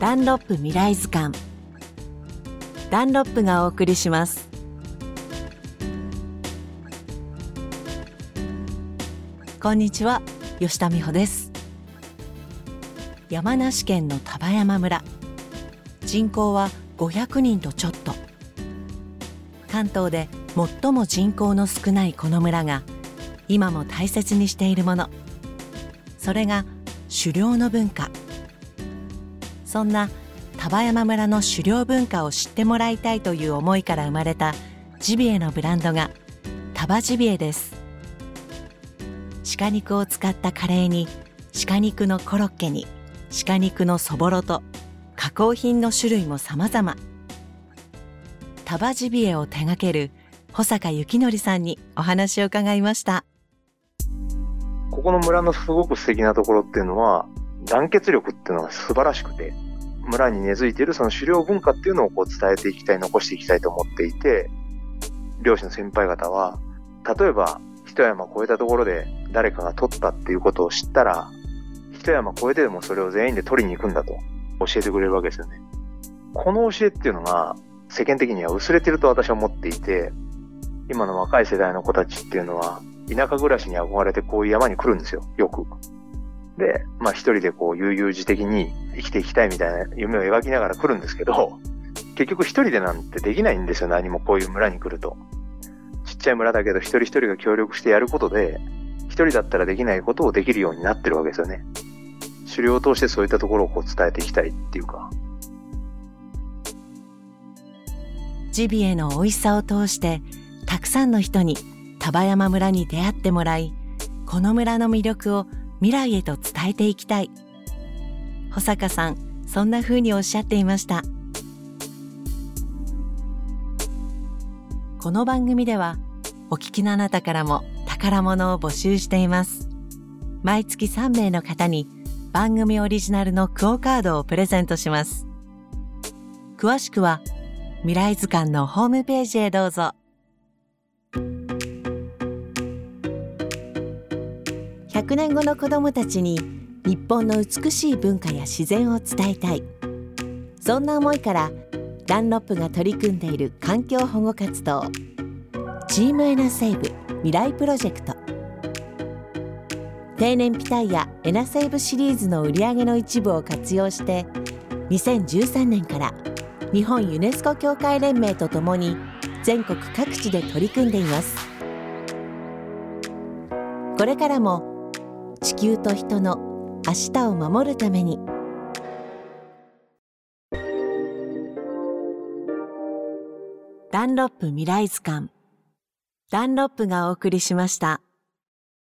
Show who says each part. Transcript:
Speaker 1: ダンロップ未来図鑑。ダンロップがお送りします。こんにちは吉田美穂です。山梨県の丹波山村。人口は500人とちょっと。関東で最も人口の少ないこの村が今も大切にしているもの。それが狩猟の文化。そんな丹波山村の狩猟文化を知ってもらいたいという思いから生まれたジビエのブランドが丹波ジビエです。鹿肉を使ったカレーに鹿肉のコロッケに鹿肉のそぼろと加工品の種類も様々。丹波ジビエを手掛ける保坂幸則さんにお話を伺いました。
Speaker 2: ここの村のすごく素敵なところっていうのは団結力っていうのが素晴らしくて村に根付いているその狩猟文化っていうのをこう伝えていきたい残していきたいと思っていて漁師の先輩方は例えば一山越えたところで誰かが取ったっていうことを知ったら一山越えてでもそれを全員で取りに行くんだと教えてくれるわけですよね。この教えっていうのが世間的には薄れてると私は思っていて今の若い世代の子たちっていうのは田舎暮らしに憧れてこういう山に来るんですよ、よく。で、まあ一人でこう悠々自適に生きていきたいみたいな夢を描きながら来るんですけど、結局一人でなんてできないんですよ、何もこういう村に来ると。ちっちゃい村だけど一人一人が協力してやることで、一人だったらできないことをできるようになってるわけですよね。狩猟を通してそういったところをこう伝えていきたいっていうか。
Speaker 1: ジビエの美味しさを通してたくさんの人に丹波山村に出会ってもらいこの村の魅力を未来へと伝えていきたい。保坂さんそんな風におっしゃっていました。この番組ではお聞きのあなたからも宝物を募集しています。毎月3名の方に番組オリジナルのクオカードをプレゼントします。詳しくは未来図鑑のホームページへどうぞ。100年後の子どもたちに日本の美しい文化や自然を伝えたい。そんな思いからダンロップが取り組んでいる環境保護活動チームエナセーブ未来プロジェクト。低燃費タイヤエナセーブシリーズの売り上げの一部を活用して2013年から日本ユネスコ協会連盟とともに全国各地で取り組んでいます。これからも地球と人の明日を守るためにダンロップ未来図鑑ダンロップがお送りしました。